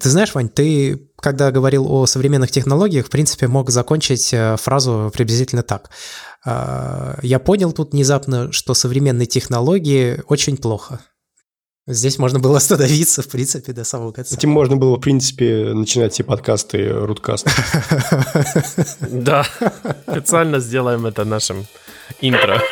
Ты знаешь, Вань, ты, когда говорил о современных технологиях, в принципе, мог закончить э, фразу приблизительно так. А, Я понял тут внезапно, что современные технологии очень плохо. Здесь можно было остановиться, в принципе, до самого конца. Этим можно было, в принципе, начинать все подкасты Руткаст. Да, специально сделаем это нашим интро.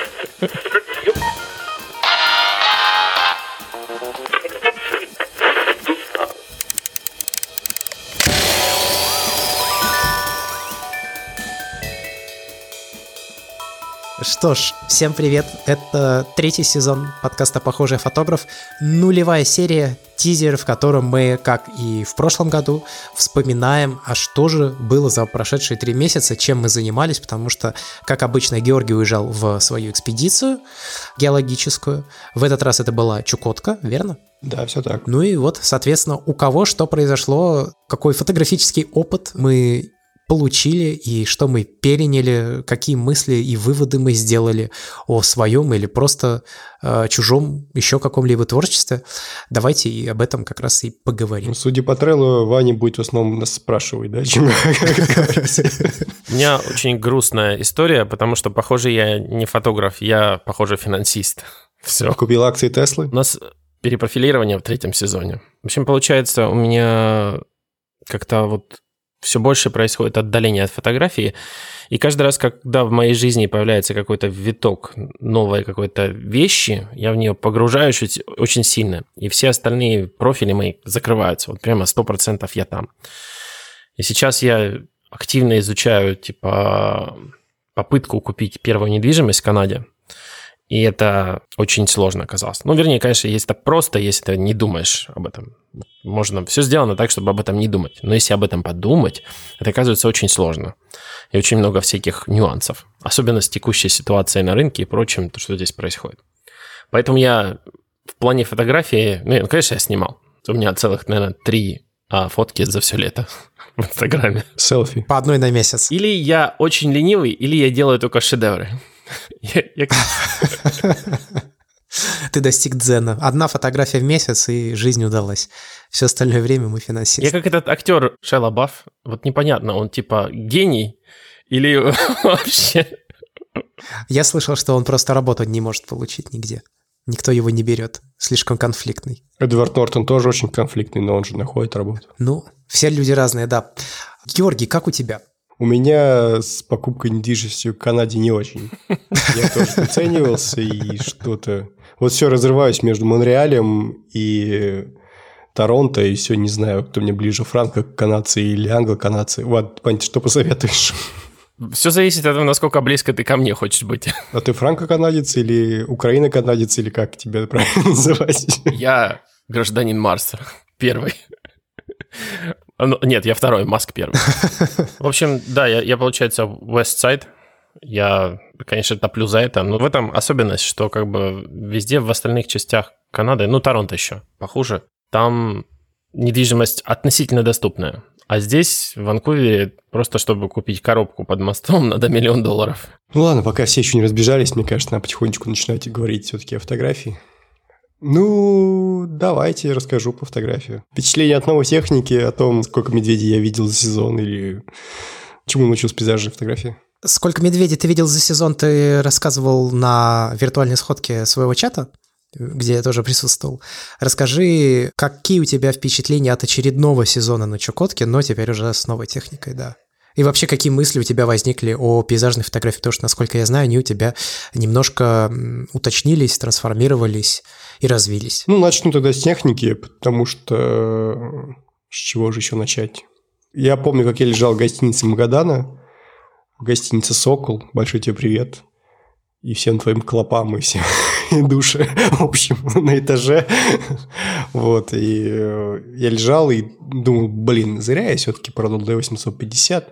Что ж, всем привет. Это третий сезон подкаста «Похожий фотограф». Нулевая серия, тизер, в котором мы, как и в прошлом году, вспоминаем, а что же было за прошедшие три месяца, чем мы занимались, потому что, как обычно, Георгий уезжал в свою экспедицию геологическую. В этот раз это была Чукотка, верно? Да, все так. Ну и вот, соответственно, у кого что произошло, какой фотографический опыт мы получили и что мы переняли, какие мысли и выводы мы сделали о своем или просто э, чужом еще каком-либо творчестве. Давайте и об этом как раз и поговорим. Ну, судя по трейлу, Ваня будет в основном нас спрашивать, да, чем У меня очень грустная история, потому что, похоже, я не фотограф, я, похоже, финансист. Все. Купил акции Теслы? У нас перепрофилирование в третьем сезоне. В общем, получается, у меня как-то вот все больше происходит отдаление от фотографии. И каждый раз, когда в моей жизни появляется какой-то виток новой какой-то вещи, я в нее погружаюсь очень сильно. И все остальные профили мои закрываются. Вот прямо 100% я там. И сейчас я активно изучаю, типа, попытку купить первую недвижимость в Канаде. И это очень сложно оказалось. Ну, вернее, конечно, если это просто, если ты не думаешь об этом. Можно все сделано так, чтобы об этом не думать. Но если об этом подумать, это оказывается очень сложно. И очень много всяких нюансов. Особенно с текущей ситуацией на рынке и прочим, то, что здесь происходит. Поэтому я в плане фотографии... Ну, конечно, я снимал. У меня целых, наверное, три а, фотки за все лето в Инстаграме. Селфи. По одной на месяц. Или я очень ленивый, или я делаю только шедевры. Ты достиг дзена. Одна фотография в месяц, и жизнь удалась. Все остальное время мы финансисты. Я как этот актер Шелла Бафф. Вот непонятно, он типа гений или вообще... Я слышал, что он просто работу не может получить нигде. Никто его не берет. Слишком конфликтный. Эдвард Нортон тоже очень конфликтный, но он же находит работу. Ну, все люди разные, да. Георгий, как у тебя? У меня с покупкой недвижимости в Канаде не очень. Я тоже приценивался и что-то... Вот все разрываюсь между Монреалем и Торонто, и все не знаю, кто мне ближе, франко-канадцы или англо-канадцы. Вот, Пань, что посоветуешь? Все зависит от того, насколько близко ты ко мне хочешь быть. А ты франко-канадец или украина-канадец, или как тебя правильно называть? Я гражданин Марса. Первый. Ну, нет, я второй, Маск первый. В общем, да, я, я получается, West Side. Я, конечно, топлю за это, но в этом особенность, что как бы везде в остальных частях Канады, ну, Торонто еще похуже, там недвижимость относительно доступная. А здесь, в Ванкувере, просто чтобы купить коробку под мостом, надо миллион долларов. Ну ладно, пока все еще не разбежались, мне кажется, надо потихонечку начинать говорить все-таки о фотографии. Ну, давайте расскажу по фотографии. Впечатление от новой техники, о том, сколько медведей я видел за сезон или чему научился пейзажной фотографии. Сколько медведей ты видел за сезон, ты рассказывал на виртуальной сходке своего чата, где я тоже присутствовал. Расскажи, какие у тебя впечатления от очередного сезона на Чукотке, но теперь уже с новой техникой, да. И вообще, какие мысли у тебя возникли о пейзажной фотографии? Потому что, насколько я знаю, они у тебя немножко уточнились, трансформировались и развились. Ну, начну тогда с техники, потому что с чего же еще начать? Я помню, как я лежал в гостинице Магадана, в гостинице «Сокол». Большой тебе привет. И всем твоим клопам, и всем и душе, в общем, на этаже. Вот, и я лежал и думал, блин, зря я все-таки продал D850.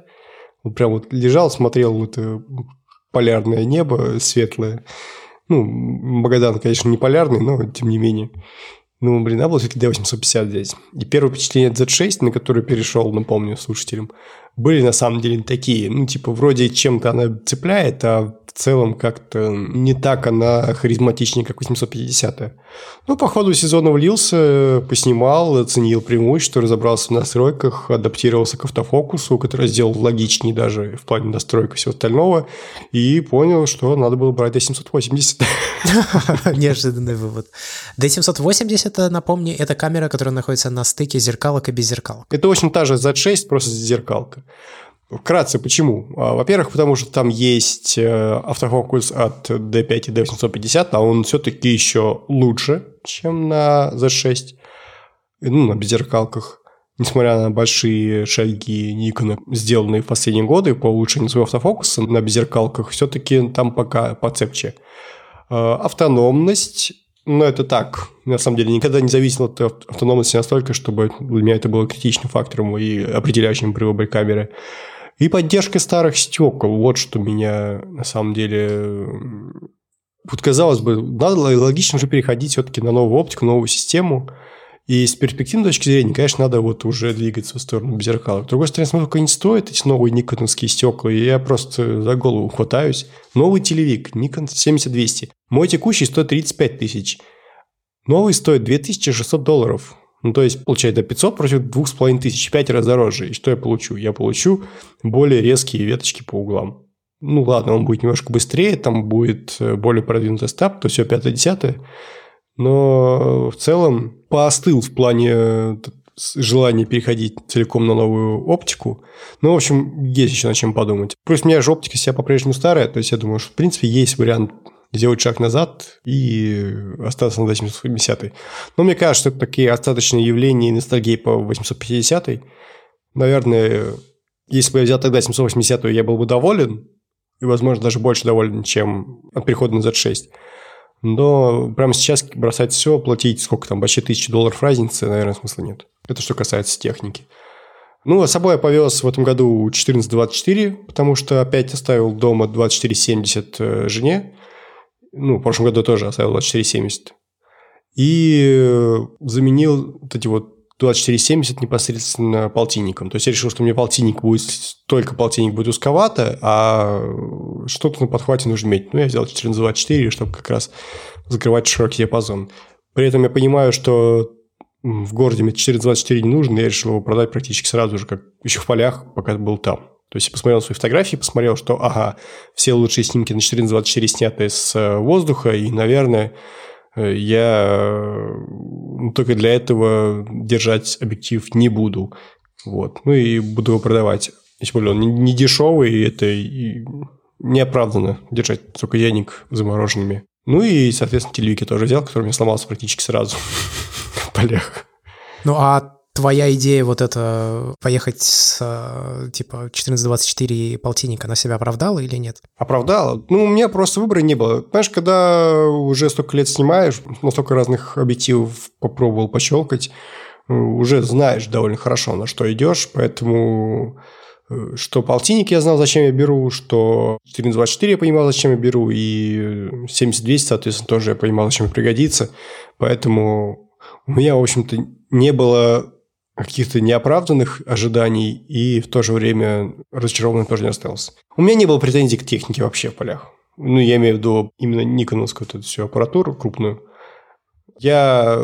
Вот прям вот лежал, смотрел это полярное небо светлое. Ну, Магадан, конечно, не полярный, но тем не менее. Ну, блин, надо было все-таки D850 взять. И первое впечатление от Z6, на которое перешел, напомню слушателям, были на самом деле такие. Ну, типа, вроде чем-то она цепляет, а в целом как-то не так она харизматичнее, как 850-я. Ну, по ходу сезона влился, поснимал, оценил преимущество, разобрался в настройках, адаптировался к автофокусу, который сделал логичнее даже в плане настройки всего остального, и понял, что надо было брать D780. Неожиданный вывод. D780, напомни, это камера, которая находится на стыке зеркалок и без зеркалок. Это, в общем, та же Z6, просто зеркалка. Вкратце, почему? А, во-первых, потому что там есть э, автофокус от D5 и D850, а он все-таки еще лучше, чем на Z6, ну, на беззеркалках. Несмотря на большие шаги Nikon, сделанные в последние годы по улучшению своего автофокуса на беззеркалках, все-таки там пока поцепче. А, автономность ну, это так. На самом деле, никогда не зависел от автономности настолько, чтобы для меня это было критичным фактором и определяющим при выборе камеры. И поддержка старых стекол. Вот что меня на самом деле... Вот казалось бы, надо логично уже переходить все-таки на новую оптику, новую систему. И с перспективной точки зрения, конечно, надо вот уже двигаться в сторону беззеркалок. С другой стороны, смотрю, сколько они стоят, эти новые никоновские стекла, и я просто за голову хватаюсь. Новый телевик, Nikon 7200. Мой текущий стоит 35 тысяч. Новый стоит 2600 долларов. Ну, то есть, получается, 500 против 2500, 5 раз дороже. И что я получу? Я получу более резкие веточки по углам. Ну, ладно, он будет немножко быстрее, там будет э, более продвинутый стаб, то все 5-10. Но в целом поостыл в плане э, желания переходить целиком на новую оптику. Ну, в общем, есть еще над чем подумать. Плюс у меня же оптика себя по-прежнему старая, то есть я думаю, что, в принципе, есть вариант сделать шаг назад и остаться на 850. Но мне кажется, что такие остаточные явления и ностальгии по 850. Наверное, если бы я взял тогда 780, я был бы доволен, и, возможно, даже больше доволен, чем от перехода на Z6. Но прямо сейчас бросать все, платить сколько там, почти тысячи долларов разницы, наверное, смысла нет. Это что касается техники. Ну, а с собой я повез в этом году 1424, потому что опять оставил дома 2470 э, жене. Ну, в прошлом году тоже оставил 2470. И э, заменил вот эти вот 2470 непосредственно полтинником. То есть я решил, что мне полтинник будет, только полтинник будет узковато, а что-то на подхвате нужно иметь. Ну, я взял 1424, чтобы как раз закрывать широкий диапазон. При этом я понимаю, что в городе мне 424 не нужно, я решил его продать практически сразу же, как еще в полях, пока был там. То есть я посмотрел свои фотографии, посмотрел, что, ага, все лучшие снимки на 1424 сняты с э, воздуха, и, наверное, я ну, только для этого держать объектив не буду. Вот. Ну и буду его продавать. Тем более он не дешевый, и это неоправданно держать столько денег замороженными. Ну и, соответственно, телевики тоже взял, который у меня сломался практически сразу в полях. Ну а твоя идея вот это поехать с э, типа 1424 и полтинника на себя оправдала или нет? Оправдала. Ну, у меня просто выбора не было. Знаешь, когда уже столько лет снимаешь, на столько разных объективов попробовал пощелкать, уже знаешь довольно хорошо, на что идешь, поэтому э, что полтинник я знал, зачем я беру, что 1424 я понимал, зачем я беру, и 7200, соответственно, тоже я понимал, зачем пригодится. Поэтому у меня, в общем-то, не было каких-то неоправданных ожиданий и в то же время разочарованным тоже не остался. У меня не было претензий к технике вообще в полях. Ну, я имею в виду именно никоновскую эту всю аппаратуру крупную. Я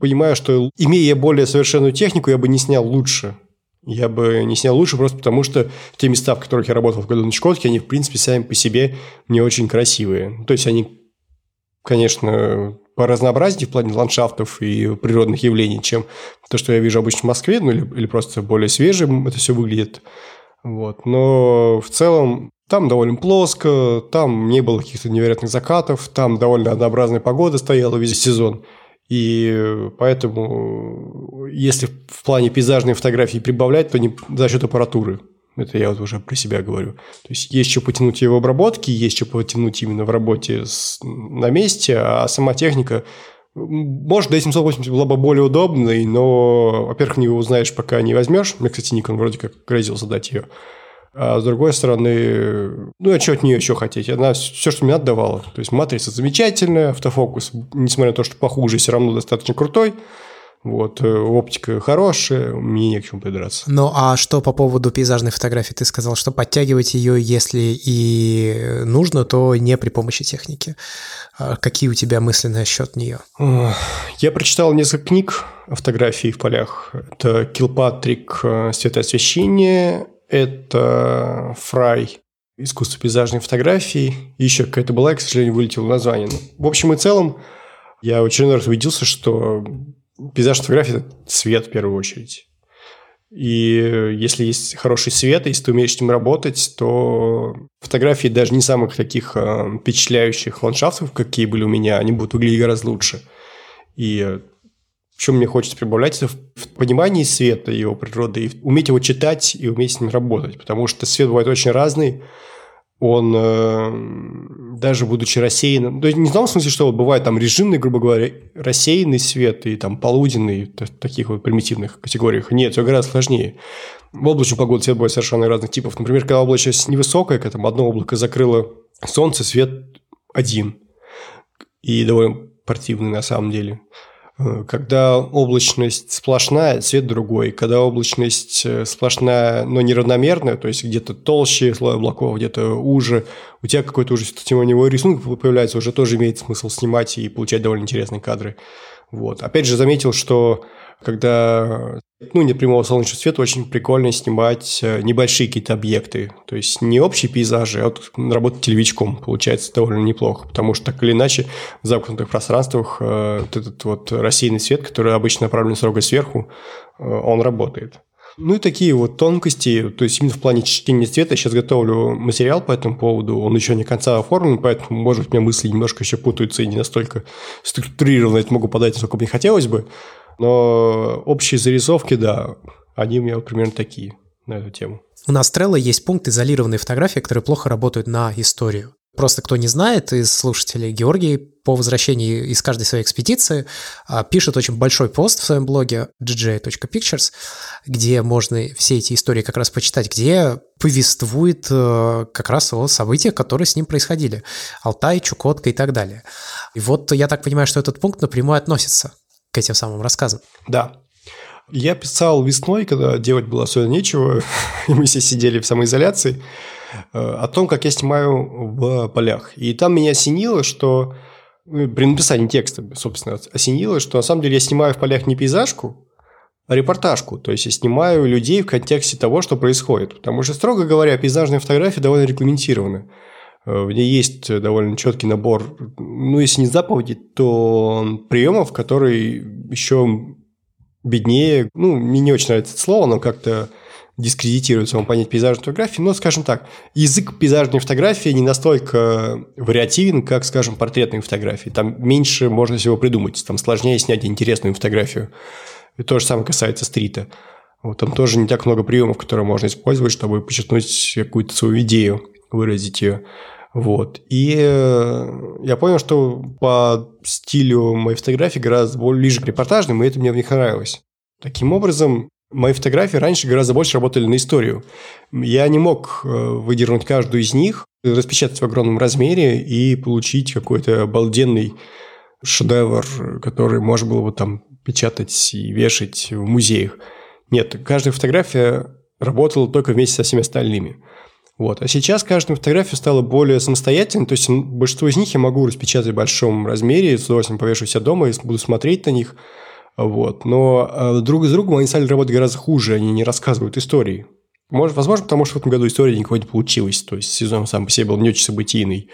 понимаю, что имея более совершенную технику, я бы не снял лучше. Я бы не снял лучше просто потому, что те места, в которых я работал в году на Чкотке, они, в принципе, сами по себе не очень красивые. То есть, они, конечно, по разнообразнее в плане ландшафтов и природных явлений, чем то, что я вижу обычно в Москве, ну или, или просто более свежим это все выглядит. Вот. Но в целом там довольно плоско, там не было каких-то невероятных закатов, там довольно однообразная погода стояла весь сезон. И поэтому, если в плане пейзажной фотографии прибавлять, то не за счет аппаратуры. Это я вот уже про себя говорю. То есть есть что потянуть в обработке, есть что потянуть именно в работе с, на месте, а сама техника может, D780 была бы более удобной, но, во-первых, не узнаешь, пока не возьмешь. Мне, кстати, Nikon вроде как грозился дать ее. А с другой стороны, ну, а что от нее еще хотеть? Она все, что мне отдавала. То есть матрица замечательная, автофокус, несмотря на то, что похуже, все равно достаточно крутой. Вот, э, оптика хорошая, мне не к чему придраться. Ну, а что по поводу пейзажной фотографии? Ты сказал, что подтягивать ее, если и нужно, то не при помощи техники. А какие у тебя мысли насчет нее? Я прочитал несколько книг о фотографии в полях. Это Килпатрик э, «Светоосвещение», это Фрай «Искусство пейзажной фотографии». Еще какая-то была, я, к сожалению, вылетела название. В общем и целом, я очередной раз убедился, что пейзаж фотографии – это цвет в первую очередь. И если есть хороший свет, если ты умеешь с ним работать, то фотографии даже не самых таких э, впечатляющих ландшафтов, какие были у меня, они будут выглядеть гораздо лучше. И э, в чем мне хочется прибавлять, это в понимании света, его природы, и уметь его читать и уметь с ним работать. Потому что свет бывает очень разный, он э, даже будучи рассеянным, то есть не в том смысле, что вот бывает там режимный, грубо говоря, рассеянный свет и там полуденный, в таких вот примитивных категориях. Нет, все гораздо сложнее. В облачную погоду свет бывает совершенно разных типов. Например, когда облачность невысокая, когда там одно облако закрыло солнце, свет один. И довольно противный на самом деле. Э, когда облачность сплошная, цвет другой. Когда облачность э, сплошная, но неравномерная, то есть где-то толще слой облаков, где-то уже, у тебя какой-то уже ситуативный рисунок появляется, уже тоже имеет смысл снимать и получать довольно интересные кадры. Вот. Опять же, заметил, что когда ну, нет прямого солнечного света, очень прикольно снимать э, небольшие какие-то объекты. То есть не общие пейзажи, а вот работать телевичком получается довольно неплохо, потому что так или иначе в замкнутых пространствах э, вот этот вот рассеянный свет, который обычно направлен строго сверху, э, он работает. Ну и такие вот тонкости, то есть именно в плане чтения цвета, сейчас готовлю материал по этому поводу, он еще не конца оформлен, поэтому, может быть, у меня мысли немножко еще путаются и не настолько структурированно это могу подать, насколько мне хотелось бы. Но общие зарисовки, да, они у меня вот примерно такие на эту тему. У нас Trello есть пункт изолированной фотографии, которые плохо работают на историю. Просто кто не знает из слушателей, Георгий по возвращении из каждой своей экспедиции а, пишет очень большой пост в своем блоге gj.pictures, где можно все эти истории как раз почитать, где повествует э, как раз о событиях, которые с ним происходили. Алтай, Чукотка и так далее. И вот я так понимаю, что этот пункт напрямую относится к этим самым рассказам. Да. Я писал весной, когда делать было особенно нечего, и мы все сидели в самоизоляции, э, о том, как я снимаю в полях. И там меня осенило, что ну, при написании текста, собственно, осенило, что на самом деле я снимаю в полях не пейзажку, а репортажку. То есть я снимаю людей в контексте того, что происходит. Потому что, строго говоря, пейзажные фотографии довольно регламентированы. Э, в ней есть довольно четкий набор, ну, если не заповеди, то приемов, которые еще беднее, ну, мне не очень нравится это слово, но как-то дискредитирует само понятие пейзажной фотографии, но, скажем так, язык пейзажной фотографии не настолько вариативен, как, скажем, портретные фотографии. Там меньше можно всего придумать, там сложнее снять интересную фотографию. И то же самое касается стрита. Вот там тоже не так много приемов, которые можно использовать, чтобы подчеркнуть какую-то свою идею, выразить ее. Вот. И э, я понял, что по стилю моей фотографии гораздо ближе к репортажным, и это мне в них нравилось. Таким образом, мои фотографии раньше гораздо больше работали на историю. Я не мог э, выдернуть каждую из них, распечатать в огромном размере и получить какой-то обалденный шедевр, который можно было бы там печатать и вешать в музеях. Нет, каждая фотография работала только вместе со всеми остальными. Вот. А сейчас каждая фотография стала более самостоятельной, то есть большинство из них я могу распечатать в большом размере, с удовольствием повешу себя дома и буду смотреть на них. Вот. Но а, друг с другом они стали работать гораздо хуже, они не рассказывают истории. Может, возможно, потому что в этом году история никакой не получилась. То есть сезон сам по себе был не очень событийный.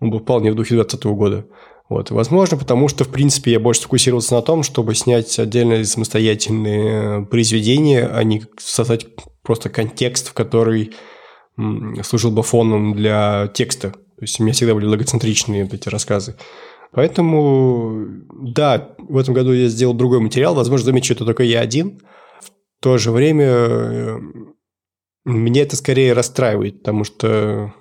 Он был вполне в духе 2020 года. Вот. Возможно, потому что, в принципе, я больше сфокусировался на том, чтобы снять отдельные самостоятельные произведения, а не создать просто контекст, в который служил бы фоном для текста. То есть у меня всегда были логоцентричные эти рассказы. Поэтому, да, в этом году я сделал другой материал. Возможно, замечу, это только я один. В то же время э, меня это скорее расстраивает, потому что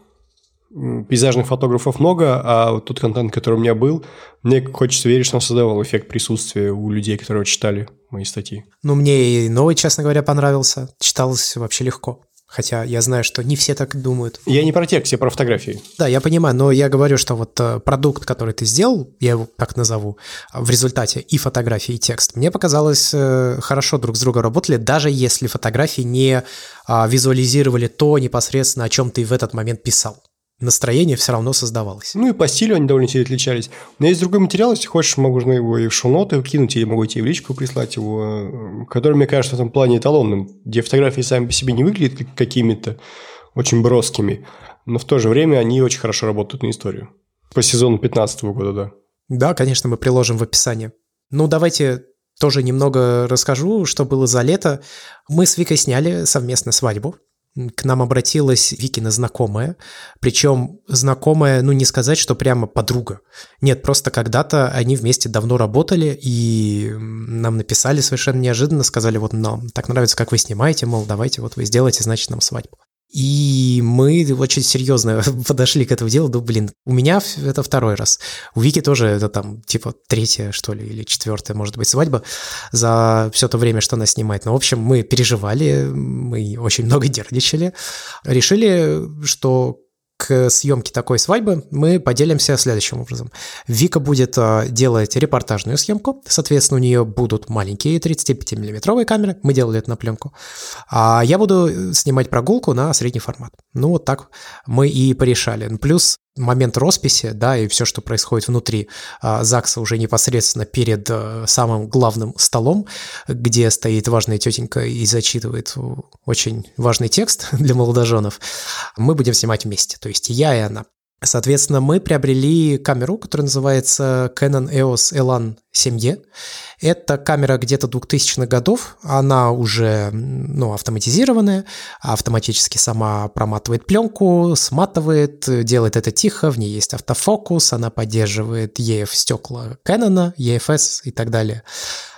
пейзажных фотографов много, а вот тот контент, который у меня был, мне хочется верить, что он создавал эффект присутствия у людей, которые читали мои статьи. Ну, мне и новый, честно говоря, понравился. Читалось вообще легко. Хотя я знаю, что не все так думают. Я не про текст, я про фотографии. Да, я понимаю, но я говорю, что вот э, продукт, который ты сделал, я его так назову, в результате и фотографии, и текст, мне показалось, э, хорошо друг с другом работали, даже если фотографии не а, визуализировали то непосредственно, о чем ты в этот момент писал настроение все равно создавалось. Ну и по стилю они довольно сильно отличались. Меня есть другой материал, если хочешь, можно его и в шоу-ноты кинуть, или могу тебе в личку прислать его, который, мне кажется, в этом плане эталонным, где фотографии сами по себе не выглядят какими-то очень броскими, но в то же время они очень хорошо работают на историю. По сезону 15 года, да. Да, конечно, мы приложим в описании. Ну, давайте тоже немного расскажу, что было за лето. Мы с Викой сняли совместно свадьбу к нам обратилась Викина знакомая, причем знакомая, ну не сказать, что прямо подруга. Нет, просто когда-то они вместе давно работали, и нам написали совершенно неожиданно, сказали, вот нам так нравится, как вы снимаете, мол, давайте вот вы сделаете, значит, нам свадьбу. И мы очень серьезно подошли к этому делу. Ну, блин, у меня это второй раз. У Вики тоже это там, типа, третья, что ли, или четвертая, может быть, свадьба за все то время, что она снимает. Но, в общем, мы переживали, мы очень много нервничали. Решили, что к съемке такой свадьбы мы поделимся следующим образом. Вика будет э, делать репортажную съемку, соответственно, у нее будут маленькие 35-миллиметровые камеры, мы делали это на пленку, а я буду снимать прогулку на средний формат. Ну, вот так мы и порешали. Плюс момент росписи, да, и все, что происходит внутри а, ЗАГСа уже непосредственно перед а, самым главным столом, где стоит важная тетенька и зачитывает очень важный текст для молодоженов, мы будем снимать вместе, то есть я и она. Соответственно, мы приобрели камеру, которая называется Canon EOS Elan 7E. Это камера где-то 2000-х годов, она уже ну, автоматизированная, автоматически сама проматывает пленку, сматывает, делает это тихо, в ней есть автофокус, она поддерживает EF стекла Canon, EFS и так далее.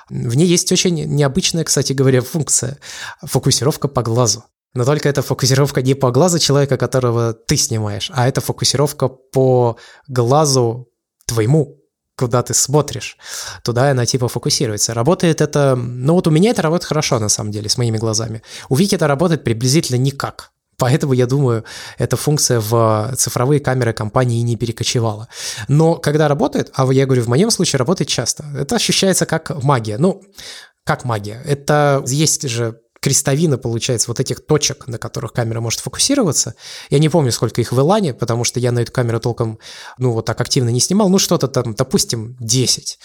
В ней есть очень необычная, кстати говоря, функция – фокусировка по глазу. Но только это фокусировка не по глазу человека, которого ты снимаешь, а это фокусировка по глазу твоему, куда ты смотришь. Туда она типа фокусируется. Работает это... Ну вот у меня это работает хорошо, на самом деле, с моими глазами. У Вики это работает приблизительно никак. Поэтому, я думаю, эта функция в цифровые камеры компании не перекочевала. Но когда работает, а я говорю, в моем случае работает часто, это ощущается как магия. Ну, как магия. Это есть же крестовина, получается, вот этих точек, на которых камера может фокусироваться. Я не помню, сколько их в Элане, потому что я на эту камеру толком, ну, вот так активно не снимал. Ну, что-то там, допустим, 10.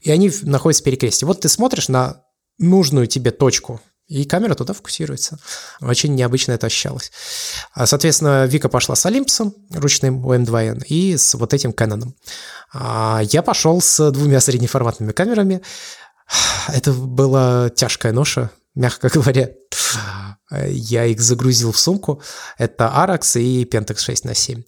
И они находятся в перекрестии. Вот ты смотришь на нужную тебе точку, и камера туда фокусируется. Очень необычно это ощущалось. А, соответственно, Вика пошла с Олимпусом ручным OM2N и с вот этим Canon. А, я пошел с двумя среднеформатными камерами. Это была тяжкая ноша, мягко говоря. Я их загрузил в сумку. Это Arax и Pentax 6 на 7.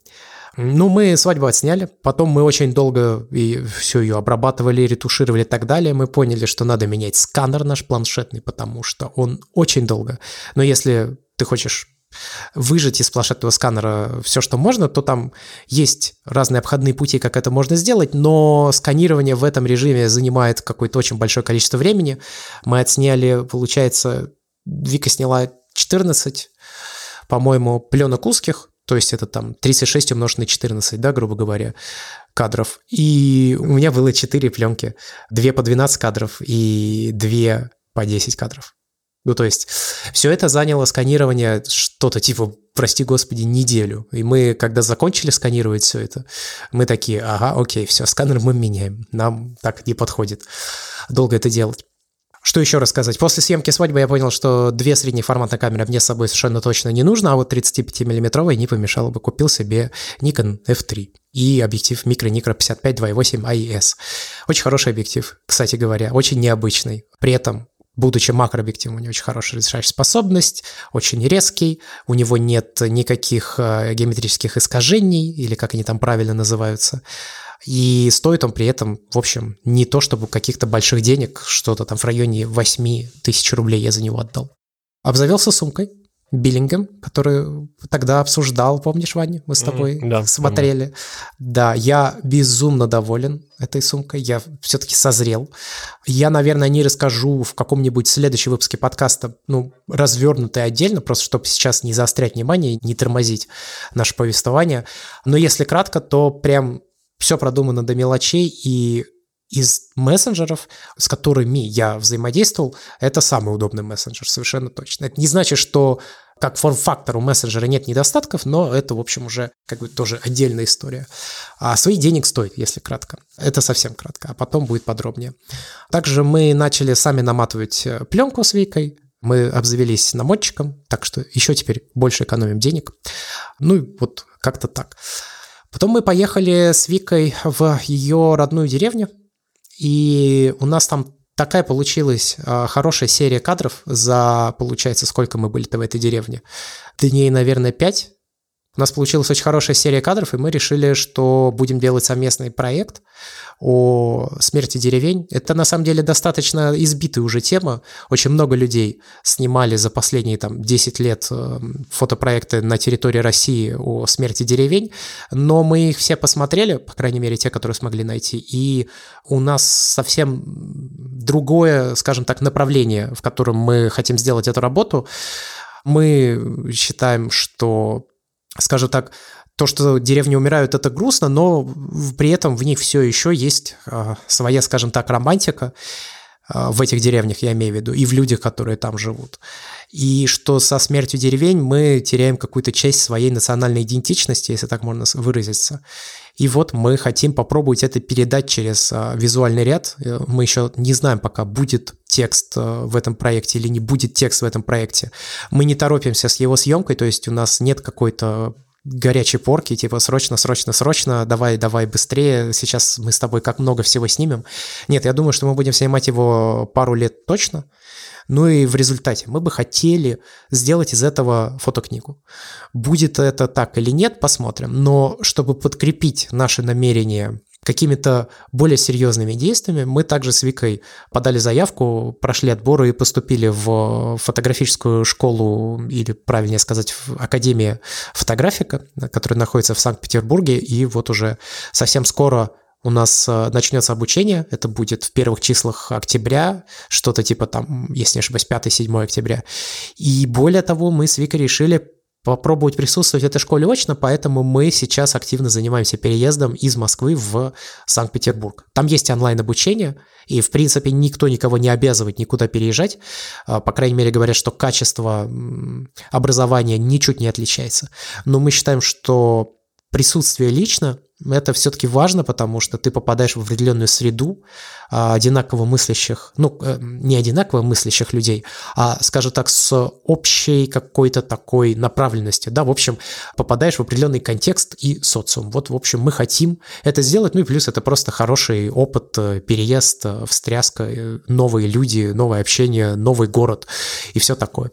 Ну, мы свадьбу отсняли, потом мы очень долго и все ее обрабатывали, ретушировали и так далее. Мы поняли, что надо менять сканер наш планшетный, потому что он очень долго. Но если ты хочешь выжать из планшетного сканера все, что можно, то там есть разные обходные пути, как это можно сделать, но сканирование в этом режиме занимает какое-то очень большое количество времени. Мы отсняли, получается, Вика сняла 14, по-моему, пленок узких, то есть это там 36 умножить на 14, да, грубо говоря, кадров. И у меня было 4 пленки, 2 по 12 кадров и 2 по 10 кадров. Ну, то есть все это заняло сканирование что-то типа, прости господи, неделю. И мы, когда закончили сканировать все это, мы такие, ага, окей, все, сканер мы меняем. Нам так не подходит долго это делать. Что еще рассказать? После съемки свадьбы я понял, что две среднеформатные камеры мне с собой совершенно точно не нужно, а вот 35-миллиметровая не помешало бы. Купил себе Nikon F3 и объектив микро-никро 55 2.8 AES. Очень хороший объектив, кстати говоря, очень необычный. При этом будучи макрообъективом, у него очень хорошая разрешающая способность, очень резкий, у него нет никаких э, геометрических искажений, или как они там правильно называются. И стоит он при этом, в общем, не то чтобы каких-то больших денег, что-то там в районе 8 тысяч рублей я за него отдал. Обзавелся сумкой, Биллингем, который тогда обсуждал, помнишь, Ваня? Мы с тобой mm, да, смотрели. Помню. Да, я безумно доволен этой сумкой. Я все-таки созрел. Я, наверное, не расскажу в каком-нибудь следующем выпуске подкаста, ну, развернутый отдельно, просто чтобы сейчас не заострять внимание, не тормозить наше повествование. Но если кратко, то прям все продумано до мелочей, и из мессенджеров, с которыми я взаимодействовал, это самый удобный мессенджер, совершенно точно. Это не значит, что как форм-фактор у мессенджера нет недостатков, но это, в общем, уже как бы тоже отдельная история. А свои денег стоит, если кратко. Это совсем кратко, а потом будет подробнее. Также мы начали сами наматывать э, пленку с Викой, мы обзавелись намотчиком, так что еще теперь больше экономим денег. Ну и вот как-то так. Потом мы поехали с Викой в ее родную деревню, и у нас там такая получилась э, хорошая серия кадров за, получается, сколько мы были-то в этой деревне? Дней, наверное, пять. У нас получилась очень хорошая серия кадров, и мы решили, что будем делать совместный проект о смерти деревень. Это на самом деле достаточно избитая уже тема. Очень много людей снимали за последние там, 10 лет э, фотопроекты на территории России о смерти деревень, но мы их все посмотрели, по крайней мере, те, которые смогли найти, и у нас совсем другое, скажем так, направление, в котором мы хотим сделать эту работу. Мы считаем, что скажем так, то, что деревни умирают, это грустно, но при этом в них все еще есть а, своя, скажем так, романтика а, в этих деревнях, я имею в виду, и в людях, которые там живут. И что со смертью деревень мы теряем какую-то часть своей национальной идентичности, если так можно выразиться. И вот мы хотим попробовать это передать через а, визуальный ряд. Э, мы еще не знаем пока, будет текст в этом проекте или не будет текст в этом проекте. Мы не торопимся с его съемкой, то есть у нас нет какой-то горячей порки, типа срочно, срочно, срочно, давай, давай быстрее, сейчас мы с тобой как много всего снимем. Нет, я думаю, что мы будем снимать его пару лет точно, ну и в результате мы бы хотели сделать из этого фотокнигу. Будет это так или нет, посмотрим. Но чтобы подкрепить наши намерения какими-то более серьезными действиями. Мы также с Викой подали заявку, прошли отборы и поступили в фотографическую школу, или правильнее сказать, в Академию фотографика, которая находится в Санкт-Петербурге, и вот уже совсем скоро у нас э, начнется обучение, это будет в первых числах октября, что-то типа там, если не ошибаюсь, 5-7 октября. И более того, мы с Викой решили попробовать присутствовать в этой школе очно, поэтому мы сейчас активно занимаемся переездом из Москвы в Санкт-Петербург. Там есть онлайн-обучение, и, в принципе, никто никого не обязывает никуда переезжать. А, по крайней мере, говорят, что качество образования ничуть не отличается. Но мы считаем, что присутствие лично это все-таки важно, потому что ты попадаешь в определенную среду а, одинаково мыслящих, ну, э, не одинаково мыслящих людей, а, скажем так, с общей какой-то такой направленностью, да, в общем, попадаешь в определенный контекст и социум. Вот, в общем, мы хотим это сделать, ну и плюс это просто хороший опыт, э, переезд, э, встряска, новые люди, новое общение, новый город и все такое.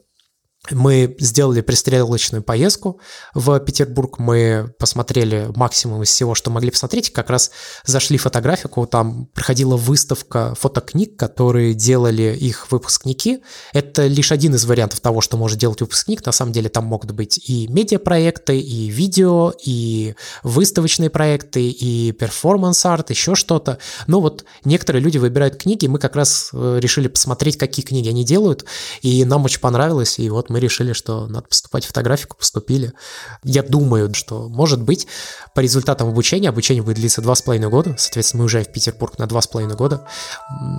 Мы сделали пристрелочную поездку в Петербург, мы посмотрели максимум из всего, что могли посмотреть, как раз зашли в фотографику, там проходила выставка фотокниг, которые делали их выпускники. Это лишь один из вариантов того, что может делать выпускник, на самом деле там могут быть и медиапроекты, и видео, и выставочные проекты, и перформанс-арт, еще что-то. Но вот некоторые люди выбирают книги, мы как раз э, решили посмотреть, какие книги они делают, и нам очень понравилось, и вот мы мы решили, что надо поступать в фотографику, поступили. Я думаю, что, может быть, по результатам обучения, обучение будет длиться два с половиной года, соответственно, мы уезжаем в Петербург на два с половиной года.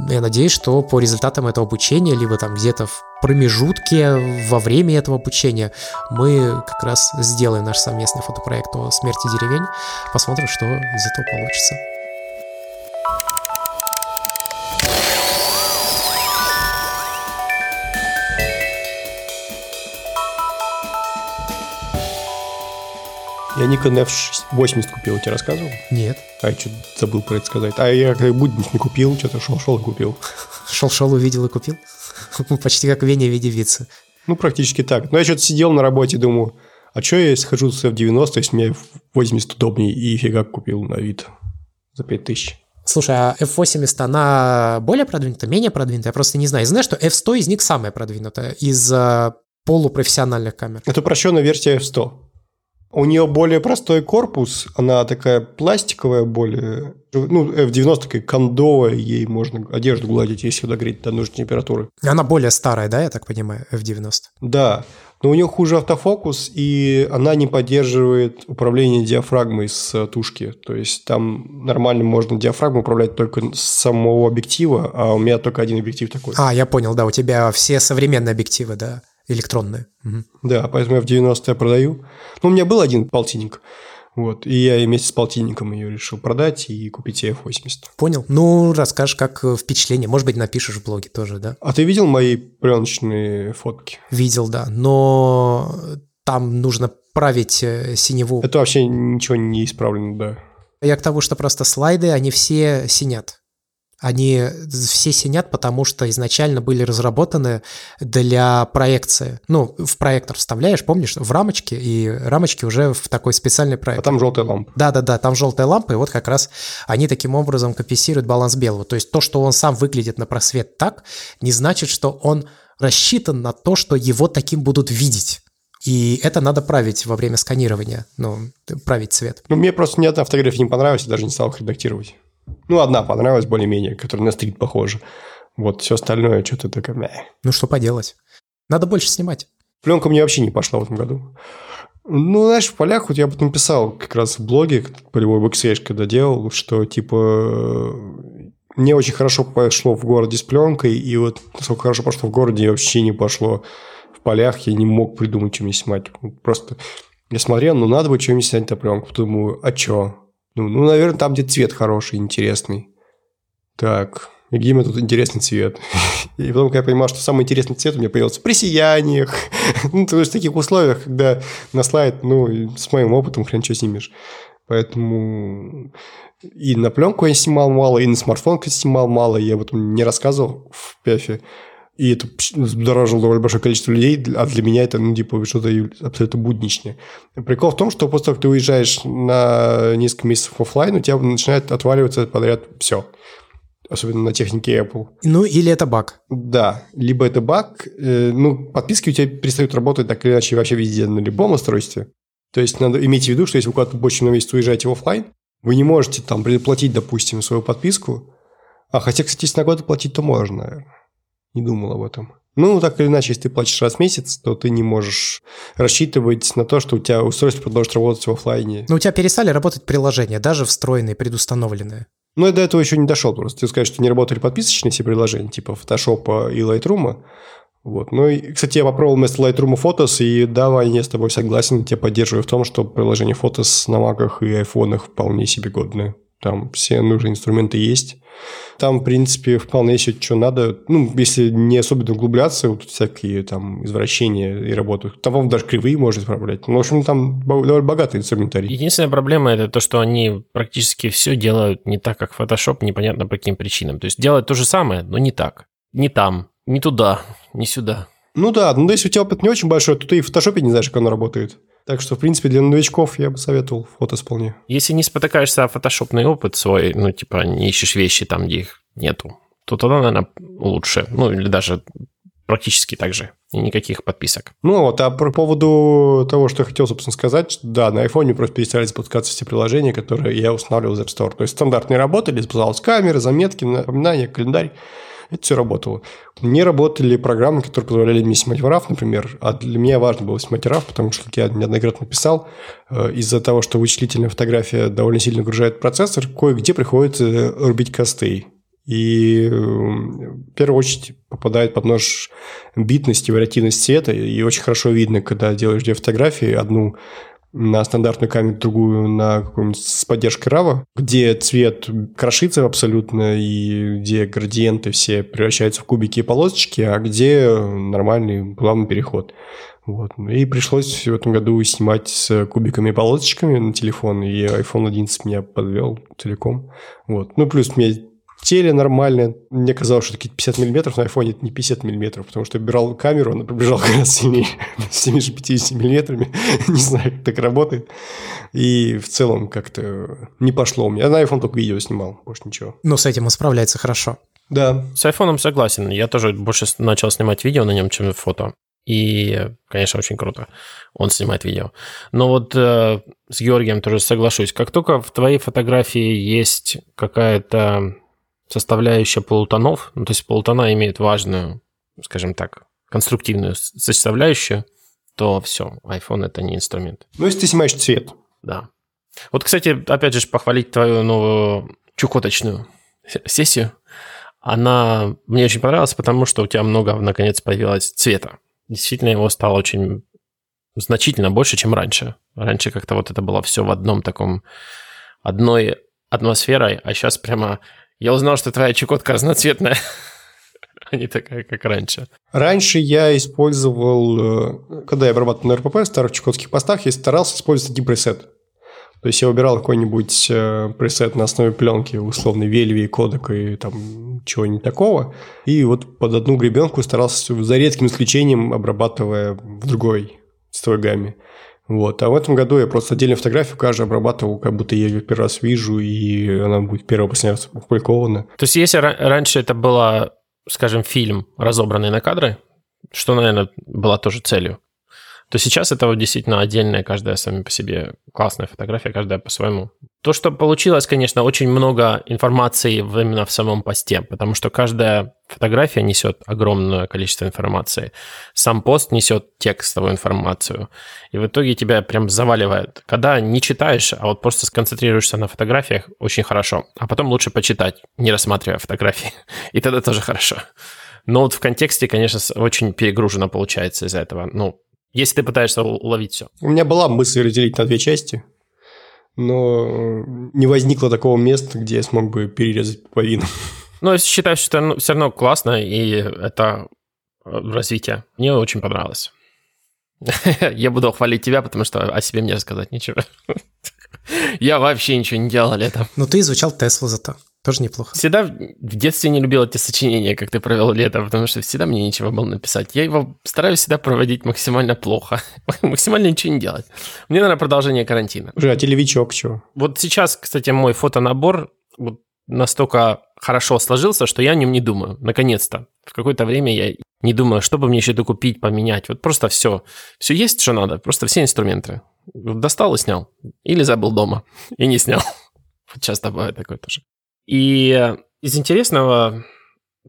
Я надеюсь, что по результатам этого обучения, либо там где-то в промежутке во время этого обучения мы как раз сделаем наш совместный фотопроект о смерти деревень, посмотрим, что из этого получится. Я Nikon F80 купил, я тебе рассказывал? Нет. А я что забыл про это сказать. А я как будильник не купил, что-то шел-шел и купил. Шел-шел, увидел и купил? Почти как Веня в виде вица. Ну, практически так. Но я что-то сидел на работе, думаю, а что я схожу с F90, если мне F80 удобнее, и фига купил на вид за 5000. Слушай, а F80, она более продвинута, менее продвинутая? Я просто не знаю. Я знаю, что F100 из них самая продвинутая из полупрофессиональных камер. Это упрощенная версия F100. У нее более простой корпус, она такая пластиковая, более... Ну, F90 такая кондовая, ей можно одежду гладить, если догреть до нужной температуры. Она более старая, да, я так понимаю, F90? Да, но у нее хуже автофокус, и она не поддерживает управление диафрагмой с тушки. То есть там нормально можно диафрагму управлять только с самого объектива, а у меня только один объектив такой. А, я понял, да, у тебя все современные объективы, да, электронные. Угу. Да, поэтому я в 90 я продаю. Ну, у меня был один полтинник. Вот, и я вместе с полтинником ее решил продать и купить себе F80. Понял. Ну, расскажешь, как впечатление. Может быть, напишешь в блоге тоже, да? А ты видел мои пленочные фотки? Видел, да. Но там нужно править э, синеву. Это вообще ничего не исправлено, да. Я к тому, что просто слайды, они все синят. Они все синят, потому что изначально были разработаны для проекции. Ну, в проектор вставляешь, помнишь, в рамочки, и рамочки уже в такой специальный проект. А там желтая лампа. Да-да-да, там желтая лампа, и вот как раз они таким образом компенсируют баланс белого. То есть то, что он сам выглядит на просвет так, не значит, что он рассчитан на то, что его таким будут видеть. И это надо править во время сканирования, ну, править цвет. Ну, мне просто ни одна фотография не понравилась, я даже не стал их редактировать. Ну, одна понравилась более-менее, которая на стрит похожа. Вот, все остальное что-то такое... Ну, что поделать. Надо больше снимать. Пленка мне вообще не пошла в этом году. Ну, знаешь, в полях, вот я об этом писал как раз в блоге, полевой бэкстейдж, когда делал, что, типа, мне очень хорошо пошло в городе с пленкой, и вот насколько хорошо пошло в городе, вообще не пошло в полях, я не мог придумать, что мне снимать. Просто я смотрел, ну, надо бы что-нибудь снять на пленку. Думаю, а что? Ну, ну, наверное, там, где цвет хороший, интересный. Так, меня тут интересный цвет? И потом, когда я понимал, что самый интересный цвет у меня появился при сияниях. ну, то есть в таких условиях, когда на слайд, ну, с моим опытом хрен что снимешь. Поэтому и на пленку я снимал мало, и на смартфон снимал мало, я об этом не рассказывал в пяфе. И это взбудоражило довольно большое количество людей, а для меня это, ну, типа, что-то абсолютно будничное. Прикол в том, что после того, как ты уезжаешь на несколько месяцев офлайн, у тебя начинает отваливаться подряд все. Особенно на технике Apple. Ну, или это баг. Да, либо это баг. Э, ну, подписки у тебя перестают работать так или иначе вообще везде, на любом устройстве. То есть, надо иметь в виду, что если вы куда-то больше на месяц уезжаете в офлайн, вы не можете там предоплатить, допустим, свою подписку. А хотя, кстати, если на год платить, то можно, наверное не думал об этом. Ну, так или иначе, если ты платишь раз в месяц, то ты не можешь рассчитывать на то, что у тебя устройство продолжит работать в офлайне. Но у тебя перестали работать приложения, даже встроенные, предустановленные. Ну, я до этого еще не дошел просто. Ты скажешь, что не работали подписочные все приложения, типа Photoshop и Lightroom. Вот. Ну, и, кстати, я попробовал вместо Lightroom Photos, и да, я с тобой согласен, тебя поддерживаю в том, что приложение Photos на маках и айфонах вполне себе годное. Там все нужные инструменты есть. Там, в принципе, вполне себе что надо. Ну, если не особенно углубляться, вот всякие там извращения и работы. Там, по даже кривые можно исправлять. Ну, в общем, там довольно богатый инструментарий. Единственная проблема – это то, что они практически все делают не так, как Photoshop, непонятно по каким причинам. То есть делают то же самое, но не так. Не там, не туда, не сюда. Ну да, ну если у тебя опыт не очень большой, то ты и в фотошопе не знаешь, как оно работает. Так что, в принципе, для новичков я бы советовал фото вполне. Если не спотыкаешься о фотошопный опыт свой, ну, типа, не ищешь вещи там, где их нету, то тогда, наверное, лучше. Ну, или даже практически так же. И никаких подписок. Ну вот, а по поводу того, что я хотел, собственно, сказать, да, на iPhone просто перестали запускаться все приложения, которые я устанавливал из App Store. То есть стандартные работали, запускалась камера, заметки, напоминания, календарь это все работало. Не работали программы, которые позволяли мне снимать в RAW, например, а для меня важно было снимать RAW, потому что, как я неоднократно писал, э, из-за того, что вычислительная фотография довольно сильно нагружает процессор, кое-где приходится рубить косты. И в первую очередь попадает под нож битность и вариативность цвета, и очень хорошо видно, когда делаешь две фотографии, одну на стандартную камеру, другую на какую-нибудь с поддержкой RAW, где цвет крошится абсолютно, и где градиенты все превращаются в кубики и полосочки, а где нормальный плавный переход. Вот. И пришлось в этом году снимать с кубиками и полосочками на телефон, и iPhone 11 меня подвел целиком. Вот. Ну, плюс мне теле нормальное. Мне казалось, что такие 50 миллиметров на айфоне это не 50 миллиметров, потому что я брал камеру, она приближала как раз сильнее, с теми же 50 миллиметрами. не знаю, как так работает. И в целом как-то не пошло у меня. Я на iPhone только видео снимал, больше ничего. Но с этим он справляется хорошо. Да. С айфоном согласен. Я тоже больше начал снимать видео на нем, чем фото. И, конечно, очень круто. Он снимает видео. Но вот э, с Георгием тоже соглашусь. Как только в твоей фотографии есть какая-то составляющая полутонов, ну, то есть полутона имеет важную, скажем так, конструктивную составляющую, то все, iPhone это не инструмент. Ну, если ты снимаешь цвет. Да. Вот, кстати, опять же, похвалить твою новую чукоточную сессию. Она мне очень понравилась, потому что у тебя много, наконец, появилось цвета. Действительно, его стало очень значительно больше, чем раньше. Раньше как-то вот это было все в одном таком, одной атмосферой, а сейчас прямо я узнал, что твоя чекотка разноцветная, а не такая, как раньше. Раньше я использовал, э, когда я обрабатывал на РПП, в старых чекотских постах, я старался использовать один пресет. То есть я убирал какой-нибудь э, пресет на основе пленки, условный Вельви, кодек и там чего-нибудь такого. И вот под одну гребенку старался, за редким исключением, обрабатывая в другой цветовой гамме. Вот. А в этом году я просто отдельную фотографию каждую обрабатывал, как будто я ее первый раз вижу, и она будет первая после опубликована. То есть если раньше это было, скажем, фильм, разобранный на кадры, что, наверное, была тоже целью, то сейчас это вот действительно отдельная, каждая сами по себе классная фотография, каждая по-своему. То, что получилось, конечно, очень много информации именно в самом посте, потому что каждая фотография несет огромное количество информации. Сам пост несет текстовую информацию. И в итоге тебя прям заваливает. Когда не читаешь, а вот просто сконцентрируешься на фотографиях, очень хорошо. А потом лучше почитать, не рассматривая фотографии. И тогда тоже хорошо. Но вот в контексте, конечно, очень перегружено получается из-за этого. Ну, если ты пытаешься уловить все. У меня была мысль разделить на две части, но не возникло такого места, где я смог бы перерезать половину. Ну, я считаю, что это все равно классно, и это э, развитие. Мне очень понравилось. Я буду хвалить тебя, потому что о себе мне рассказать нечего. Я вообще ничего не делал летом. Ну, ты изучал Теслу зато. Тоже неплохо. Всегда в детстве не любил эти сочинения, как ты провел лето, потому что всегда мне нечего было написать. Я его стараюсь всегда проводить максимально плохо. максимально ничего не делать. Мне, наверное, продолжение карантина. Уже, а телевичок чего? Вот сейчас, кстати, мой фотонабор вот настолько хорошо сложился, что я о нем не думаю. Наконец-то. В какое-то время я не думаю, что бы мне еще докупить, поменять. Вот просто все. Все есть, что надо. Просто все инструменты. Достал и снял. Или забыл дома и не снял. Часто бывает такое тоже. И из интересного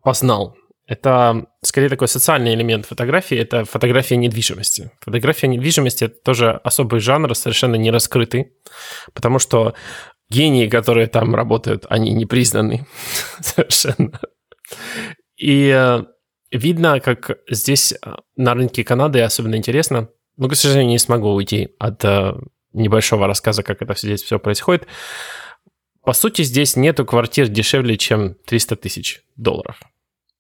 познал. Это скорее такой социальный элемент фотографии, это фотография недвижимости. Фотография недвижимости – это тоже особый жанр, совершенно не раскрытый, потому что гении, которые там работают, они не признаны совершенно. И э, видно, как здесь э, на рынке Канады особенно интересно, но, к сожалению, не смогу уйти от э, небольшого рассказа, как это здесь все происходит. По сути, здесь нету квартир дешевле, чем 300 тысяч долларов.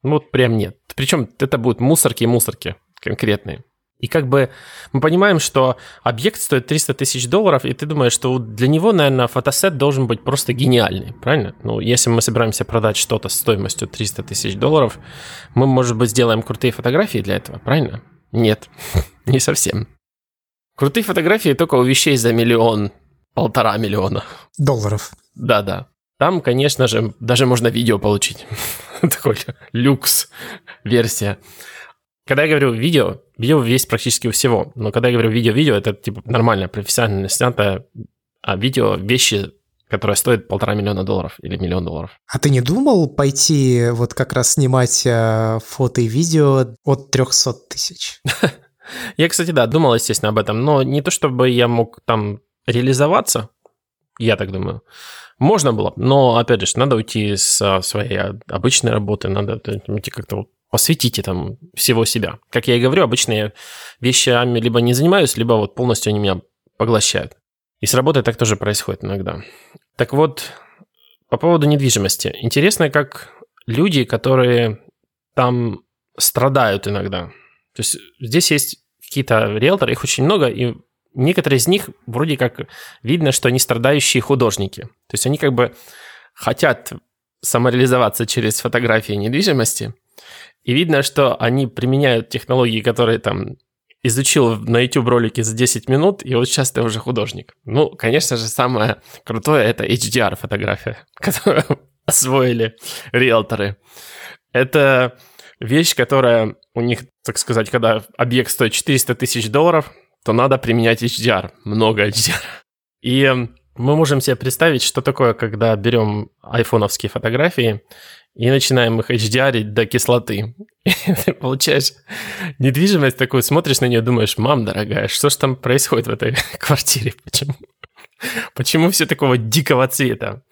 Ну, вот прям нет. Причем это будут мусорки и мусорки конкретные. И как бы мы понимаем, что объект стоит 300 тысяч долларов, и ты думаешь, что для него, наверное, фотосет должен быть просто гениальный, правильно? Ну, если мы собираемся продать что-то стоимостью 300 тысяч долларов, мы, может быть, сделаем крутые фотографии для этого, правильно? Нет, не совсем. Крутые фотографии только у вещей за миллион, полтора миллиона. Долларов. Да-да. Там, конечно же, даже можно видео получить. Такой люкс версия. Когда я говорю видео, видео есть практически у всего. Но когда я говорю видео-видео, это типа нормально, профессионально снятое, а видео вещи, которая стоит полтора миллиона долларов или миллион долларов. А ты не думал пойти вот как раз снимать э, фото и видео от 300 тысяч? Я, кстати, да, думал, естественно, об этом, но не то чтобы я мог там реализоваться, я так думаю. Можно было, но, опять же, надо уйти с своей обычной работы, надо как-то посвятить этому всего себя. Как я и говорю, обычно я вещами либо не занимаюсь, либо вот полностью они меня поглощают. И с работой так тоже происходит иногда. Так вот, по поводу недвижимости. Интересно, как люди, которые там страдают иногда. То есть здесь есть какие-то риэлторы, их очень много, и некоторые из них вроде как видно, что они страдающие художники. То есть они как бы хотят самореализоваться через фотографии недвижимости, и видно, что они применяют технологии, которые там изучил на YouTube ролике за 10 минут, и вот сейчас ты уже художник. Ну, конечно же, самое крутое это HDR фотография, которую освоили риэлторы. Это вещь, которая у них, так сказать, когда объект стоит 400 тысяч долларов, то надо применять HDR, много HDR. И мы можем себе представить, что такое, когда берем айфоновские фотографии и начинаем их HDR до кислоты. И ты получаешь недвижимость такую, смотришь на нее, думаешь, мам дорогая, что же там происходит в этой квартире? Почему? Почему все такого дикого цвета?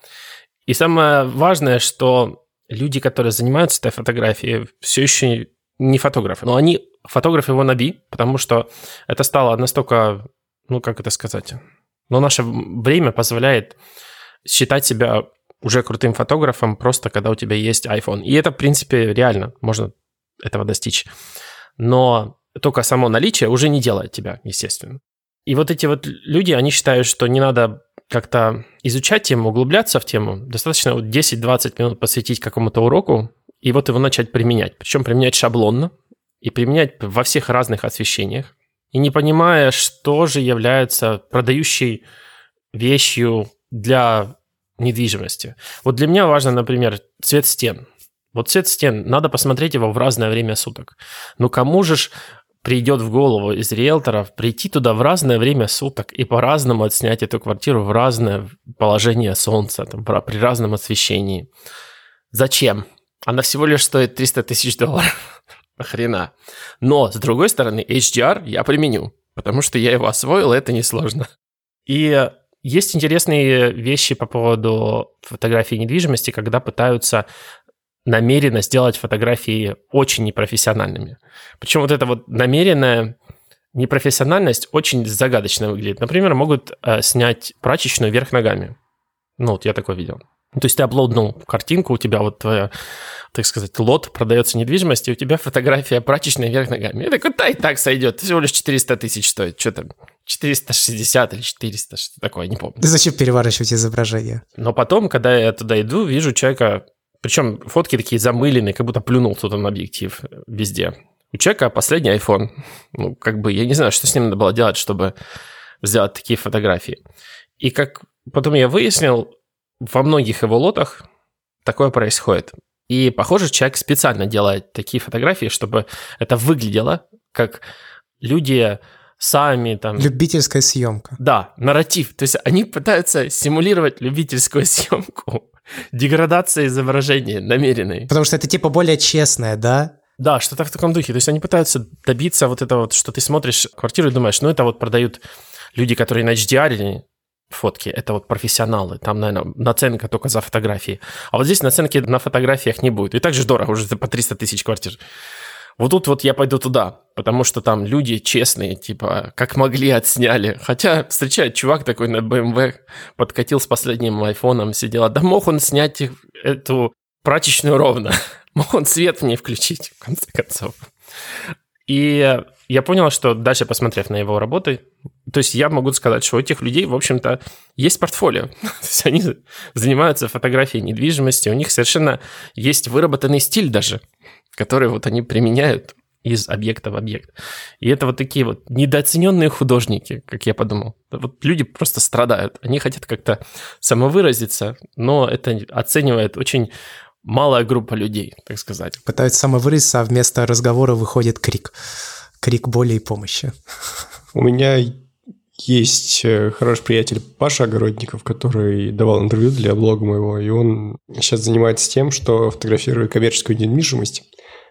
И самое важное, что люди, которые занимаются этой фотографией, все еще не фотографы, но они фотографы его наби, потому что это стало настолько, ну как это сказать, но наше время позволяет считать себя уже крутым фотографом просто когда у тебя есть iPhone. И это, в принципе, реально, можно этого достичь. Но только само наличие уже не делает тебя, естественно. И вот эти вот люди, они считают, что не надо как-то изучать тему, углубляться в тему. Достаточно вот 10-20 минут посвятить какому-то уроку и вот его начать применять. Причем применять шаблонно и применять во всех разных освещениях и не понимая, что же является продающей вещью для недвижимости. Вот для меня важно, например, цвет стен. Вот цвет стен, надо посмотреть его в разное время суток. Ну кому же придет в голову из риэлторов прийти туда в разное время суток и по-разному отснять эту квартиру в разное положение солнца, там, при разном освещении. Зачем? Она всего лишь стоит 300 тысяч долларов. Хрена. Но, с другой стороны, HDR я применю, потому что я его освоил, и это несложно. И есть интересные вещи по поводу фотографии недвижимости, когда пытаются намеренно сделать фотографии очень непрофессиональными. Причем вот эта вот намеренная непрофессиональность очень загадочно выглядит. Например, могут э, снять прачечную вверх ногами. Ну, вот я такое видел. То есть ты аплоднул картинку, у тебя вот твоя, так сказать, лот продается недвижимости, и у тебя фотография прачечной вверх ногами. Я такой, да и так сойдет, всего лишь 400 тысяч стоит, что там, 460 или 400, что такое, не помню. Зачем переворачивать изображение? Но потом, когда я туда иду, вижу человека, причем фотки такие замыленные, как будто плюнул кто-то на объектив везде. У человека последний iPhone. Ну, как бы, я не знаю, что с ним надо было делать, чтобы сделать такие фотографии. И как потом я выяснил, во многих его лотах такое происходит. И, похоже, человек специально делает такие фотографии, чтобы это выглядело как люди сами там... Любительская съемка. Да, нарратив. То есть они пытаются симулировать любительскую съемку. Деградация изображения намеренной. Потому что это типа более честное, да? Да, что-то в таком духе. То есть они пытаются добиться вот этого вот, что ты смотришь квартиру и думаешь, ну это вот продают люди, которые на HDR фотки. Это вот профессионалы. Там, наверное, наценка только за фотографии. А вот здесь наценки на фотографиях не будет. И так же дорого, уже по 300 тысяч квартир. Вот тут вот я пойду туда, потому что там люди честные, типа, как могли, отсняли. Хотя встречает чувак такой на BMW, подкатил с последним айфоном, сидел. Да мог он снять эту прачечную ровно. Мог он свет в ней включить, в конце концов. И я понял, что дальше, посмотрев на его работы, то есть я могу сказать, что у этих людей, в общем-то, есть портфолио. То есть они занимаются фотографией недвижимости, у них совершенно есть выработанный стиль даже, который вот они применяют из объекта в объект. И это вот такие вот недооцененные художники, как я подумал. Вот люди просто страдают. Они хотят как-то самовыразиться, но это оценивает очень малая группа людей, так сказать. Пытаются самовыразиться, а вместо разговора выходит крик крик боли и помощи. У меня есть э, хороший приятель Паша Огородников, который давал интервью для блога моего, и он сейчас занимается тем, что фотографирует коммерческую недвижимость,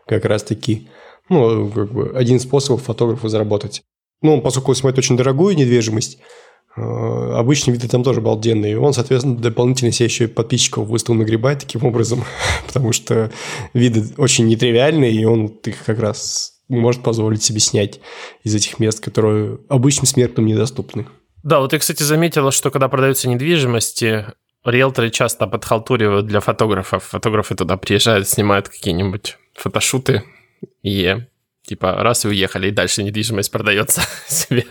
как раз-таки, ну, как бы один способ фотографу заработать. Ну, поскольку он снимает очень дорогую недвижимость, э, обычные виды там тоже обалденные. Он, соответственно, дополнительно себе еще и подписчиков выставил нагребать таким образом, потому что виды очень нетривиальные, и он их как раз может позволить себе снять из этих мест, которые обычным смертным недоступны. Да, вот я, кстати, заметила, что когда продаются недвижимости, риэлторы часто подхалтуривают для фотографов. Фотографы туда приезжают, снимают какие-нибудь фотошуты и типа раз и уехали, и дальше недвижимость продается себе.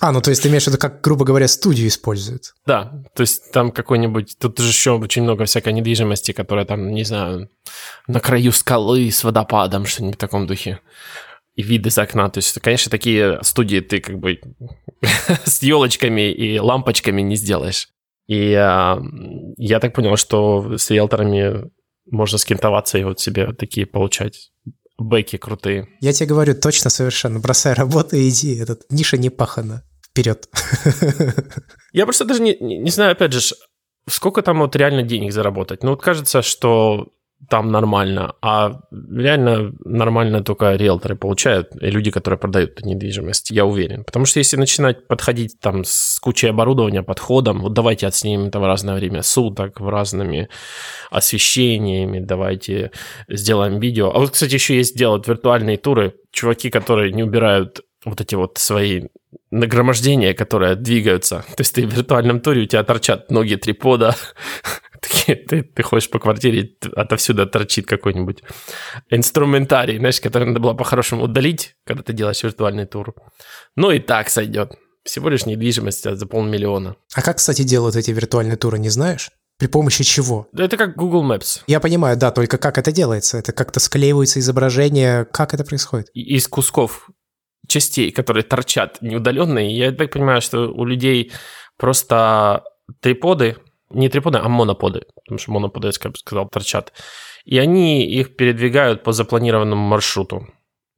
А, ну то есть ты имеешь в виду, как, грубо говоря, студию используют? Да, то есть там какой-нибудь... Тут же еще очень много всякой недвижимости, которая там, не знаю, на краю скалы с водопадом, что-нибудь в таком духе. И виды из окна. То есть, конечно, такие студии ты как бы с елочками и лампочками не сделаешь. И а, я так понял, что с риэлторами можно скинтоваться и вот себе такие получать бэки крутые. Я тебе говорю, точно совершенно. Бросай работу и иди. Этот ниша не пахана. Вперед. Я просто даже не, не знаю, опять же, сколько там вот реально денег заработать. Ну вот кажется, что там нормально, а реально нормально только риэлторы получают, и люди, которые продают недвижимость, я уверен. Потому что если начинать подходить там с кучей оборудования, подходом, вот давайте отснимем это в разное время суток, в разными освещениями, давайте сделаем видео. А вот, кстати, еще есть делать виртуальные туры, чуваки, которые не убирают вот эти вот свои нагромождения, которые двигаются. То есть ты в виртуальном туре, у тебя торчат ноги трипода, ты, ты, ты ходишь по квартире, отовсюду торчит какой-нибудь инструментарий, знаешь, который надо было по-хорошему удалить, когда ты делаешь виртуальный тур. Ну и так сойдет. Всего лишь недвижимость за полмиллиона. А как, кстати, делают эти виртуальные туры, не знаешь? При помощи чего? Это как Google Maps. Я понимаю, да, только как это делается? Это как-то склеивается изображение, как это происходит? Из кусков частей, которые торчат неудаленные. Я так понимаю, что у людей просто триподы, не триподы, а моноподы, потому что моноподы, я сказал, торчат. И они их передвигают по запланированному маршруту.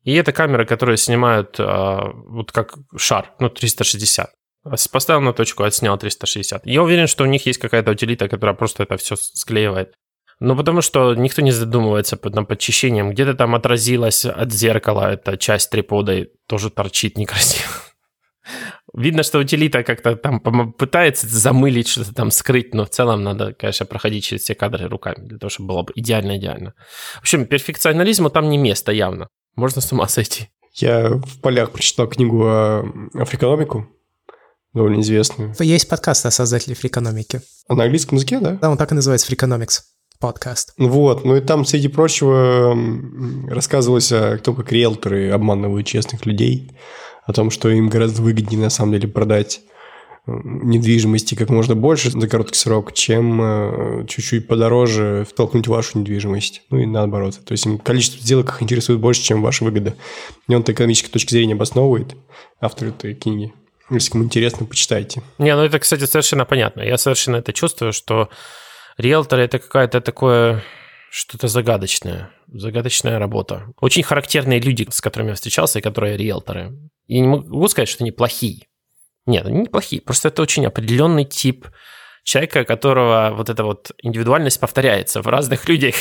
И это камеры, которые снимают а, вот как шар, ну, 360. Поставил на точку, отснял 360. Я уверен, что у них есть какая-то утилита, которая просто это все склеивает. Ну, потому что никто не задумывается под там, подчищением. Где-то там отразилась от зеркала эта часть трипода и тоже торчит некрасиво. Видно, что утилита как-то там пытается замылить, что-то там скрыть, но в целом надо, конечно, проходить через все кадры руками, для того, чтобы было бы идеально-идеально. В общем, перфекционализму там не место явно. Можно с ума сойти. Я в полях прочитал книгу о африкономику, довольно известную. Есть подкаст о создателе фрикономики. А на английском языке, да? Да, он так и называется, фрикономикс подкаст. Вот, ну и там, среди прочего, рассказывалось о том, как риэлторы обманывают честных людей, о том, что им гораздо выгоднее на самом деле продать недвижимости как можно больше за короткий срок, чем э, чуть-чуть подороже втолкнуть вашу недвижимость. Ну и наоборот. То есть им количество сделок их интересует больше, чем ваша выгода. И он это экономической точки зрения обосновывает, автор этой книги. Если кому интересно, почитайте. Не, ну это, кстати, совершенно понятно. Я совершенно это чувствую, что Риэлтор – это какая-то такое что-то загадочное, загадочная работа. Очень характерные люди, с которыми я встречался, и которые риэлторы. Я не могу сказать, что они плохие. Нет, они не плохие. Просто это очень определенный тип человека, которого вот эта вот индивидуальность повторяется в разных людях.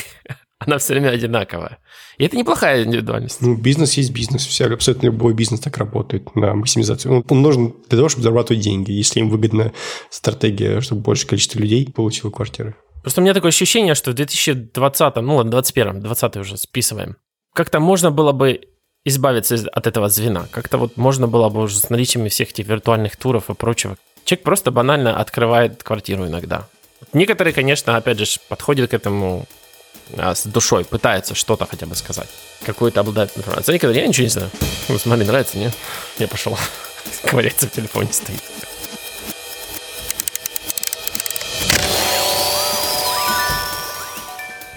Она все время одинаковая. И это неплохая индивидуальность. Ну, бизнес есть бизнес. Вся, абсолютно любой бизнес так работает на максимизацию. Он, он нужен для того, чтобы зарабатывать деньги. Если им выгодна стратегия, чтобы большее количество людей получило квартиры. Просто у меня такое ощущение, что в 2020, ну ладно, 2021, 20 уже списываем, как-то можно было бы избавиться от этого звена. Как-то вот можно было бы уже с наличием всех этих виртуальных туров и прочего. Человек просто банально открывает квартиру иногда. Некоторые, конечно, опять же, подходят к этому а, с душой, пытаются что-то хотя бы сказать. Какую-то обладает информацией. А некоторые, я ничего не знаю. Ну, смотри, нравится, не? Я пошел. Ковыряется в телефоне стоит.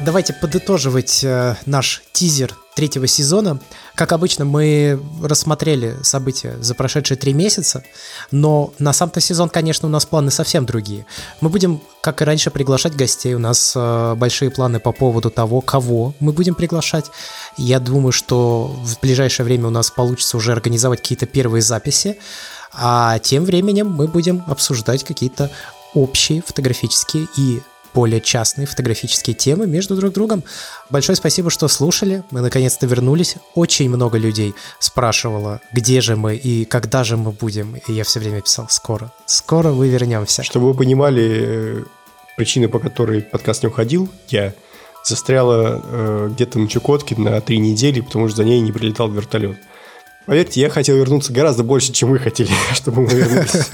Давайте подытоживать э, наш тизер третьего сезона. Как обычно, мы рассмотрели события за прошедшие три месяца, но на сам-то сезон, конечно, у нас планы совсем другие. Мы будем, как и раньше, приглашать гостей. У нас э, большие планы по поводу того, кого мы будем приглашать. Я думаю, что в ближайшее время у нас получится уже организовать какие-то первые записи, а тем временем мы будем обсуждать какие-то общие фотографические и более частные фотографические темы между друг другом. Большое спасибо, что слушали. Мы наконец-то вернулись. Очень много людей спрашивало, где же мы и когда же мы будем. И я все время писал «скоро». Скоро вы вернемся. Чтобы вы понимали э, причины, по которой подкаст не уходил, я застряла э, где-то на Чукотке на три недели, потому что за ней не прилетал вертолет. Поверьте, я хотел вернуться гораздо больше, чем вы хотели, чтобы мы вернулись.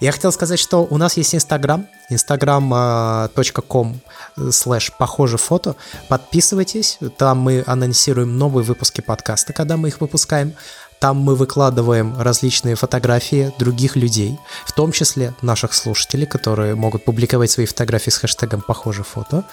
Я хотел сказать, что у нас есть Инстаграм, instagram.com слэш похоже фото. Подписывайтесь, там мы анонсируем новые выпуски подкаста, когда мы их выпускаем. Там мы выкладываем различные фотографии других людей, в том числе наших слушателей, которые могут публиковать свои фотографии с хэштегом «похоже фото».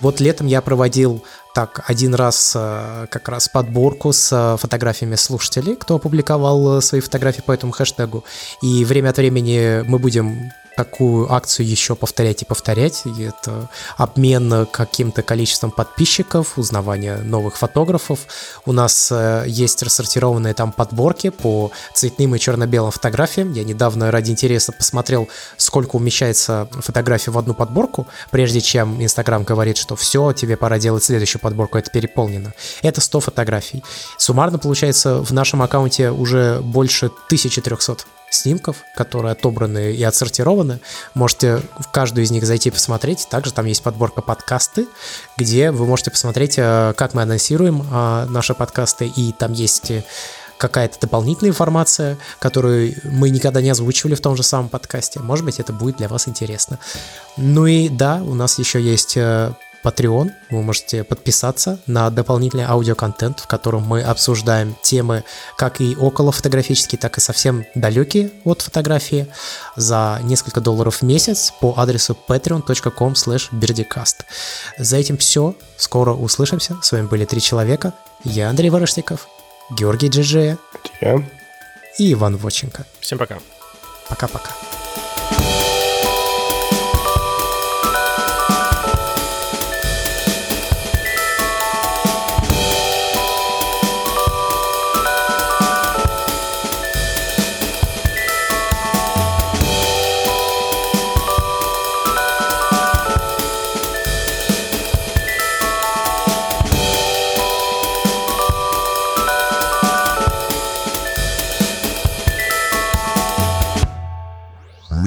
Вот летом я проводил так один раз э, как раз подборку с э, фотографиями слушателей, кто опубликовал э, свои фотографии по этому хэштегу. И время от времени мы будем такую акцию еще повторять и повторять. И это обмен каким-то количеством подписчиков, узнавание новых фотографов. У нас э, есть рассортированные там подборки по цветным и черно-белым фотографиям. Я недавно ради интереса посмотрел, сколько умещается фотографий в одну подборку, прежде чем Инстаграм говорит, что все, тебе пора делать следующую подборку, это переполнено. Это 100 фотографий. Суммарно получается в нашем аккаунте уже больше 1300 снимков, которые отобраны и отсортированы. Можете в каждую из них зайти посмотреть. Также там есть подборка подкасты, где вы можете посмотреть, э, как мы анонсируем э, наши подкасты, и там есть какая-то дополнительная информация, которую мы никогда не озвучивали в том же самом подкасте. Может быть, это будет для вас интересно. Ну и да, у нас еще есть э, Patreon. Вы можете подписаться на дополнительный аудиоконтент, в котором мы обсуждаем темы как и около фотографические, так и совсем далекие от фотографии за несколько долларов в месяц по адресу patreon.com birdicast. За этим все. Скоро услышимся. С вами были три человека. Я Андрей Ворошников, Георгий Джиджея. Я. И Иван Воченко. Всем пока. Пока-пока.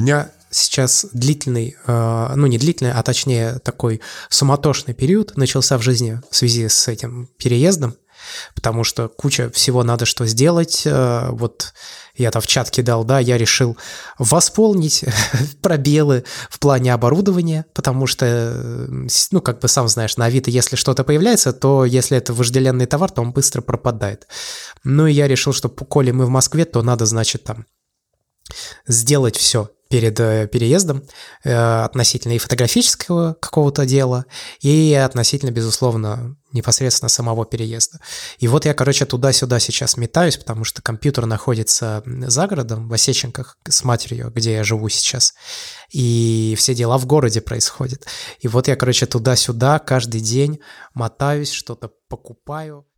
Меня сейчас длительный, э, ну не длительный, а точнее такой суматошный период начался в жизни в связи с этим переездом, потому что куча всего надо что сделать. Э, вот я там в чат кидал, да, я решил восполнить пробелы в плане оборудования, потому что, ну, как бы сам знаешь, на Авито, если что-то появляется, то если это вожделенный товар, то он быстро пропадает. Ну, и я решил, что коли мы в Москве, то надо, значит, там сделать все перед э, переездом э, относительно и фотографического какого-то дела, и относительно, безусловно, непосредственно самого переезда. И вот я, короче, туда-сюда сейчас метаюсь, потому что компьютер находится за городом, в Осеченках, с матерью, где я живу сейчас, и все дела в городе происходят. И вот я, короче, туда-сюда каждый день мотаюсь, что-то покупаю.